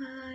Bye.